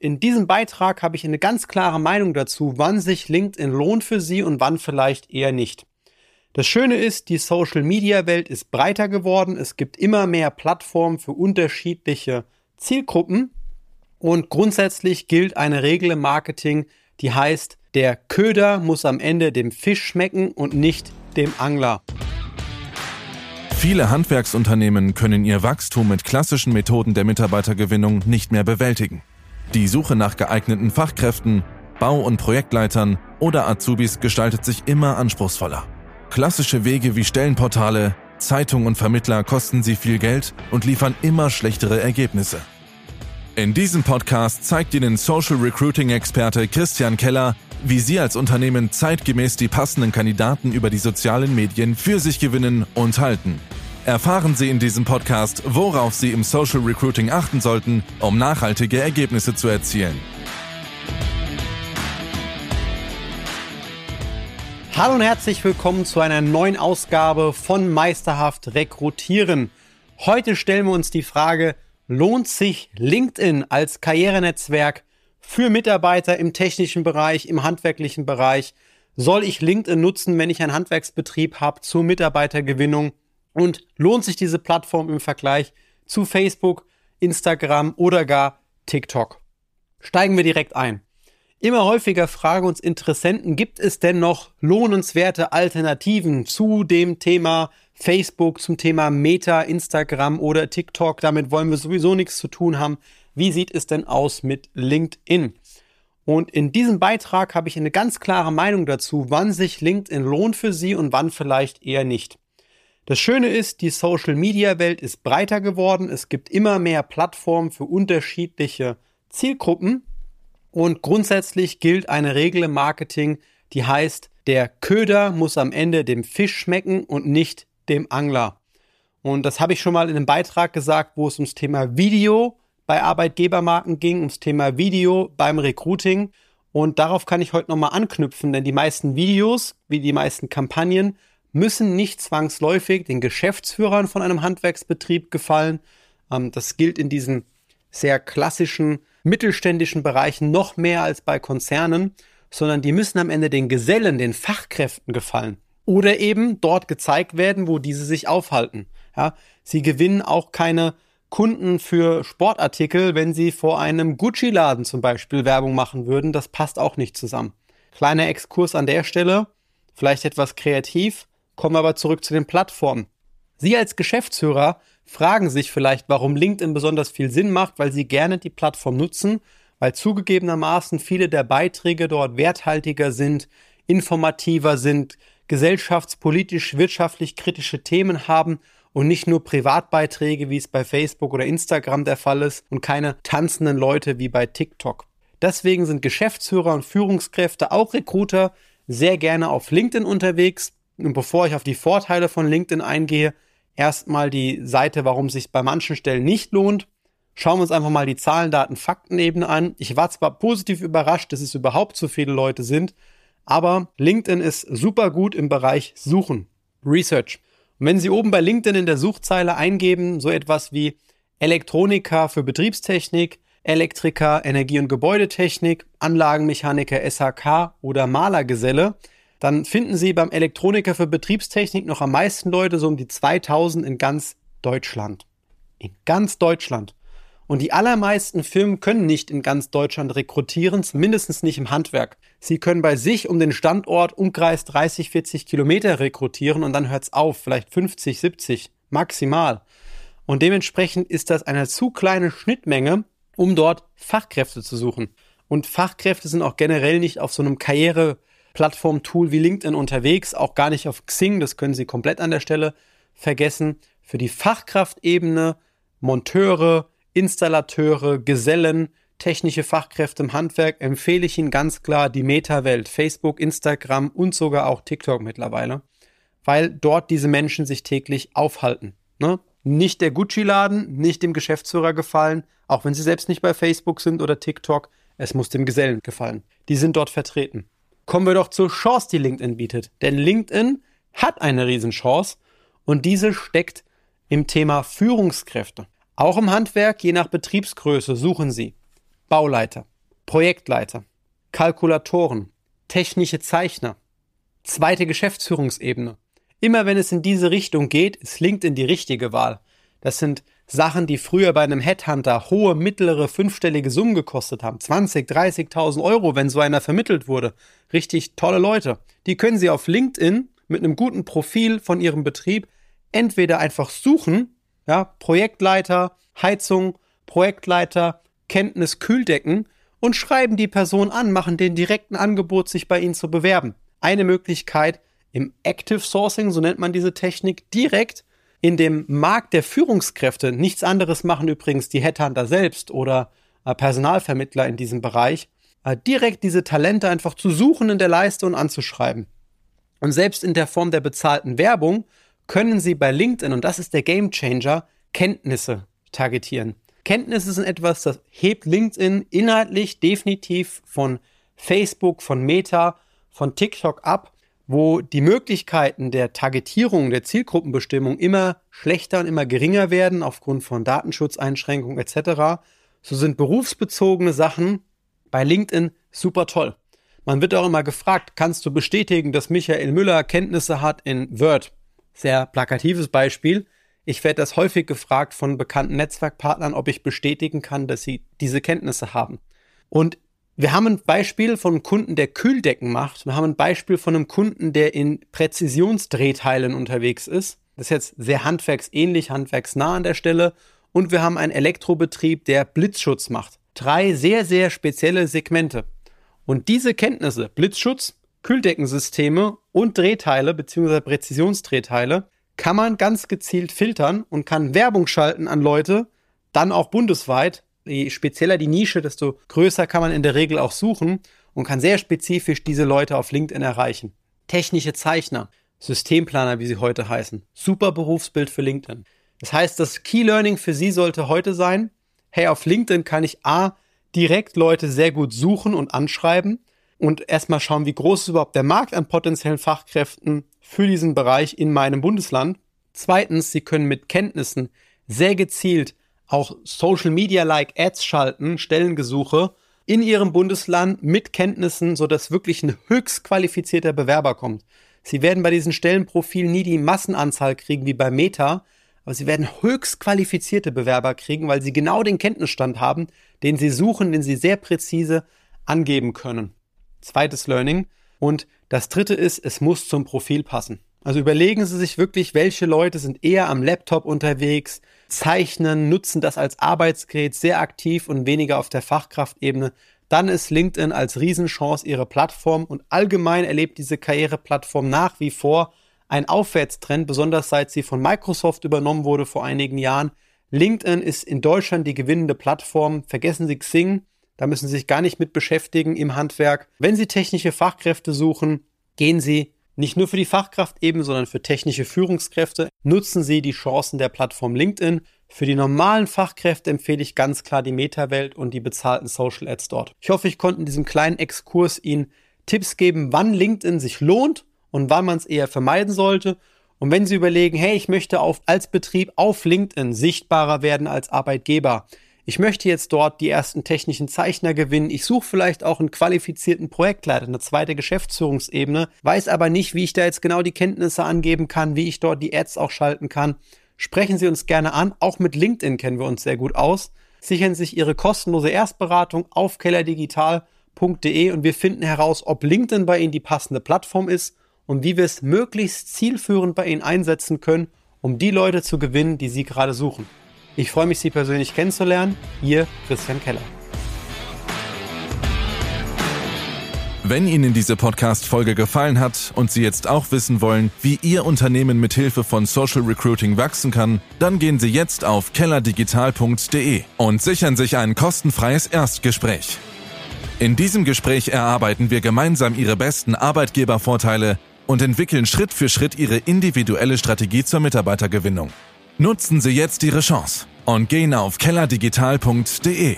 In diesem Beitrag habe ich eine ganz klare Meinung dazu, wann sich LinkedIn lohnt für Sie und wann vielleicht eher nicht. Das Schöne ist, die Social-Media-Welt ist breiter geworden. Es gibt immer mehr Plattformen für unterschiedliche Zielgruppen. Und grundsätzlich gilt eine Regel im Marketing, die heißt, der Köder muss am Ende dem Fisch schmecken und nicht dem Angler. Viele Handwerksunternehmen können ihr Wachstum mit klassischen Methoden der Mitarbeitergewinnung nicht mehr bewältigen. Die Suche nach geeigneten Fachkräften, Bau- und Projektleitern oder Azubis gestaltet sich immer anspruchsvoller. Klassische Wege wie Stellenportale, Zeitung und Vermittler kosten sie viel Geld und liefern immer schlechtere Ergebnisse. In diesem Podcast zeigt Ihnen Social Recruiting Experte Christian Keller, wie Sie als Unternehmen zeitgemäß die passenden Kandidaten über die sozialen Medien für sich gewinnen und halten. Erfahren Sie in diesem Podcast, worauf Sie im Social Recruiting achten sollten, um nachhaltige Ergebnisse zu erzielen. Hallo und herzlich willkommen zu einer neuen Ausgabe von Meisterhaft Rekrutieren. Heute stellen wir uns die Frage, lohnt sich LinkedIn als Karrierenetzwerk für Mitarbeiter im technischen Bereich, im handwerklichen Bereich? Soll ich LinkedIn nutzen, wenn ich einen Handwerksbetrieb habe zur Mitarbeitergewinnung? Und lohnt sich diese Plattform im Vergleich zu Facebook, Instagram oder gar TikTok? Steigen wir direkt ein. Immer häufiger fragen uns Interessenten, gibt es denn noch lohnenswerte Alternativen zu dem Thema Facebook, zum Thema Meta, Instagram oder TikTok? Damit wollen wir sowieso nichts zu tun haben. Wie sieht es denn aus mit LinkedIn? Und in diesem Beitrag habe ich eine ganz klare Meinung dazu, wann sich LinkedIn lohnt für Sie und wann vielleicht eher nicht. Das Schöne ist, die Social-Media-Welt ist breiter geworden. Es gibt immer mehr Plattformen für unterschiedliche Zielgruppen. Und grundsätzlich gilt eine Regel im Marketing, die heißt, der Köder muss am Ende dem Fisch schmecken und nicht dem Angler. Und das habe ich schon mal in einem Beitrag gesagt, wo es ums Thema Video bei Arbeitgebermarken ging, ums Thema Video beim Recruiting. Und darauf kann ich heute nochmal anknüpfen, denn die meisten Videos, wie die meisten Kampagnen, müssen nicht zwangsläufig den Geschäftsführern von einem Handwerksbetrieb gefallen. Ähm, das gilt in diesen sehr klassischen mittelständischen Bereichen noch mehr als bei Konzernen, sondern die müssen am Ende den Gesellen, den Fachkräften gefallen. Oder eben dort gezeigt werden, wo diese sich aufhalten. Ja, sie gewinnen auch keine Kunden für Sportartikel, wenn sie vor einem Gucci-Laden zum Beispiel Werbung machen würden. Das passt auch nicht zusammen. Kleiner Exkurs an der Stelle, vielleicht etwas kreativ. Kommen wir aber zurück zu den Plattformen. Sie als Geschäftsführer fragen sich vielleicht, warum LinkedIn besonders viel Sinn macht, weil Sie gerne die Plattform nutzen, weil zugegebenermaßen viele der Beiträge dort werthaltiger sind, informativer sind, gesellschaftspolitisch, wirtschaftlich kritische Themen haben und nicht nur Privatbeiträge, wie es bei Facebook oder Instagram der Fall ist und keine tanzenden Leute wie bei TikTok. Deswegen sind Geschäftsführer und Führungskräfte, auch Recruiter, sehr gerne auf LinkedIn unterwegs, und bevor ich auf die Vorteile von LinkedIn eingehe, erstmal die Seite, warum es sich bei manchen Stellen nicht lohnt. Schauen wir uns einfach mal die Zahlen, Daten, Faktenebene an. Ich war zwar positiv überrascht, dass es überhaupt so viele Leute sind, aber LinkedIn ist super gut im Bereich Suchen, Research. Und wenn Sie oben bei LinkedIn in der Suchzeile eingeben, so etwas wie Elektroniker für Betriebstechnik, Elektriker, Energie- und Gebäudetechnik, Anlagenmechaniker SHK oder Malergeselle, dann finden Sie beim Elektroniker für Betriebstechnik noch am meisten Leute, so um die 2000 in ganz Deutschland. In ganz Deutschland. Und die allermeisten Firmen können nicht in ganz Deutschland rekrutieren, mindestens nicht im Handwerk. Sie können bei sich um den Standort Umkreis 30, 40 Kilometer rekrutieren und dann hört's auf, vielleicht 50, 70 maximal. Und dementsprechend ist das eine zu kleine Schnittmenge, um dort Fachkräfte zu suchen. Und Fachkräfte sind auch generell nicht auf so einem Karriere Plattform-Tool wie LinkedIn unterwegs, auch gar nicht auf Xing, das können Sie komplett an der Stelle vergessen. Für die Fachkraftebene, Monteure, Installateure, Gesellen, technische Fachkräfte im Handwerk empfehle ich Ihnen ganz klar die Meta-Welt, Facebook, Instagram und sogar auch TikTok mittlerweile, weil dort diese Menschen sich täglich aufhalten. Ne? Nicht der Gucci-Laden, nicht dem Geschäftsführer gefallen, auch wenn sie selbst nicht bei Facebook sind oder TikTok, es muss dem Gesellen gefallen. Die sind dort vertreten kommen wir doch zur Chance, die LinkedIn bietet. Denn LinkedIn hat eine Riesenchance und diese steckt im Thema Führungskräfte. Auch im Handwerk, je nach Betriebsgröße, suchen Sie Bauleiter, Projektleiter, Kalkulatoren, technische Zeichner, zweite Geschäftsführungsebene. Immer wenn es in diese Richtung geht, ist LinkedIn die richtige Wahl. Das sind Sachen, die früher bei einem Headhunter hohe, mittlere, fünfstellige Summen gekostet haben. 20, 30.000 Euro, wenn so einer vermittelt wurde. Richtig tolle Leute. Die können Sie auf LinkedIn mit einem guten Profil von Ihrem Betrieb entweder einfach suchen, ja, Projektleiter, Heizung, Projektleiter, Kenntnis, Kühldecken und schreiben die Person an, machen den direkten Angebot, sich bei Ihnen zu bewerben. Eine Möglichkeit im Active Sourcing, so nennt man diese Technik, direkt in dem Markt der Führungskräfte, nichts anderes machen übrigens die Headhunter selbst oder äh, Personalvermittler in diesem Bereich, äh, direkt diese Talente einfach zu suchen in der Leiste und anzuschreiben. Und selbst in der Form der bezahlten Werbung können Sie bei LinkedIn, und das ist der Game Changer, Kenntnisse targetieren. Kenntnisse sind etwas, das hebt LinkedIn inhaltlich definitiv von Facebook, von Meta, von TikTok ab, wo die Möglichkeiten der Targetierung, der Zielgruppenbestimmung immer schlechter und immer geringer werden aufgrund von Datenschutzeinschränkungen etc. So sind berufsbezogene Sachen bei LinkedIn super toll. Man wird auch immer gefragt, kannst du bestätigen, dass Michael Müller Kenntnisse hat in Word? Sehr plakatives Beispiel. Ich werde das häufig gefragt von bekannten Netzwerkpartnern, ob ich bestätigen kann, dass sie diese Kenntnisse haben. Und wir haben ein Beispiel von einem Kunden, der Kühldecken macht. Wir haben ein Beispiel von einem Kunden, der in Präzisionsdrehteilen unterwegs ist. Das ist jetzt sehr handwerksähnlich, handwerksnah an der Stelle. Und wir haben einen Elektrobetrieb, der Blitzschutz macht. Drei sehr, sehr spezielle Segmente. Und diese Kenntnisse, Blitzschutz, Kühldeckensysteme und Drehteile bzw. Präzisionsdrehteile, kann man ganz gezielt filtern und kann Werbung schalten an Leute, dann auch bundesweit. Je spezieller die Nische, desto größer kann man in der Regel auch suchen und kann sehr spezifisch diese Leute auf LinkedIn erreichen. Technische Zeichner, Systemplaner, wie sie heute heißen. Super Berufsbild für LinkedIn. Das heißt, das Key Learning für Sie sollte heute sein, hey, auf LinkedIn kann ich A, direkt Leute sehr gut suchen und anschreiben und erstmal schauen, wie groß ist überhaupt der Markt an potenziellen Fachkräften für diesen Bereich in meinem Bundesland. Zweitens, Sie können mit Kenntnissen sehr gezielt auch Social Media like Ads schalten, Stellengesuche in Ihrem Bundesland mit Kenntnissen, sodass wirklich ein höchst qualifizierter Bewerber kommt. Sie werden bei diesen Stellenprofilen nie die Massenanzahl kriegen wie bei Meta, aber Sie werden höchst qualifizierte Bewerber kriegen, weil Sie genau den Kenntnisstand haben, den Sie suchen, den Sie sehr präzise angeben können. Zweites Learning. Und das dritte ist, es muss zum Profil passen. Also überlegen Sie sich wirklich, welche Leute sind eher am Laptop unterwegs, zeichnen, nutzen das als Arbeitsgerät sehr aktiv und weniger auf der Fachkraftebene. Dann ist LinkedIn als Riesenchance Ihre Plattform und allgemein erlebt diese Karriereplattform nach wie vor ein Aufwärtstrend, besonders seit sie von Microsoft übernommen wurde vor einigen Jahren. LinkedIn ist in Deutschland die gewinnende Plattform. Vergessen Sie Xing. Da müssen Sie sich gar nicht mit beschäftigen im Handwerk. Wenn Sie technische Fachkräfte suchen, gehen Sie nicht nur für die Fachkraft eben, sondern für technische Führungskräfte. Nutzen Sie die Chancen der Plattform LinkedIn. Für die normalen Fachkräfte empfehle ich ganz klar die Meta-Welt und die bezahlten Social Ads dort. Ich hoffe, ich konnte in diesem kleinen Exkurs Ihnen Tipps geben, wann LinkedIn sich lohnt und wann man es eher vermeiden sollte. Und wenn Sie überlegen, hey, ich möchte auf, als Betrieb auf LinkedIn sichtbarer werden als Arbeitgeber, ich möchte jetzt dort die ersten technischen Zeichner gewinnen. Ich suche vielleicht auch einen qualifizierten Projektleiter, eine zweite Geschäftsführungsebene, weiß aber nicht, wie ich da jetzt genau die Kenntnisse angeben kann, wie ich dort die Ads auch schalten kann. Sprechen Sie uns gerne an. Auch mit LinkedIn kennen wir uns sehr gut aus. Sichern Sie sich Ihre kostenlose Erstberatung auf kellerdigital.de und wir finden heraus, ob LinkedIn bei Ihnen die passende Plattform ist und wie wir es möglichst zielführend bei Ihnen einsetzen können, um die Leute zu gewinnen, die Sie gerade suchen. Ich freue mich, Sie persönlich kennenzulernen. Ihr Christian Keller. Wenn Ihnen diese Podcast-Folge gefallen hat und Sie jetzt auch wissen wollen, wie Ihr Unternehmen mit Hilfe von Social Recruiting wachsen kann, dann gehen Sie jetzt auf kellerdigital.de und sichern sich ein kostenfreies Erstgespräch. In diesem Gespräch erarbeiten wir gemeinsam Ihre besten Arbeitgebervorteile und entwickeln Schritt für Schritt Ihre individuelle Strategie zur Mitarbeitergewinnung. Nutzen Sie jetzt Ihre Chance und gehen auf kellerdigital.de.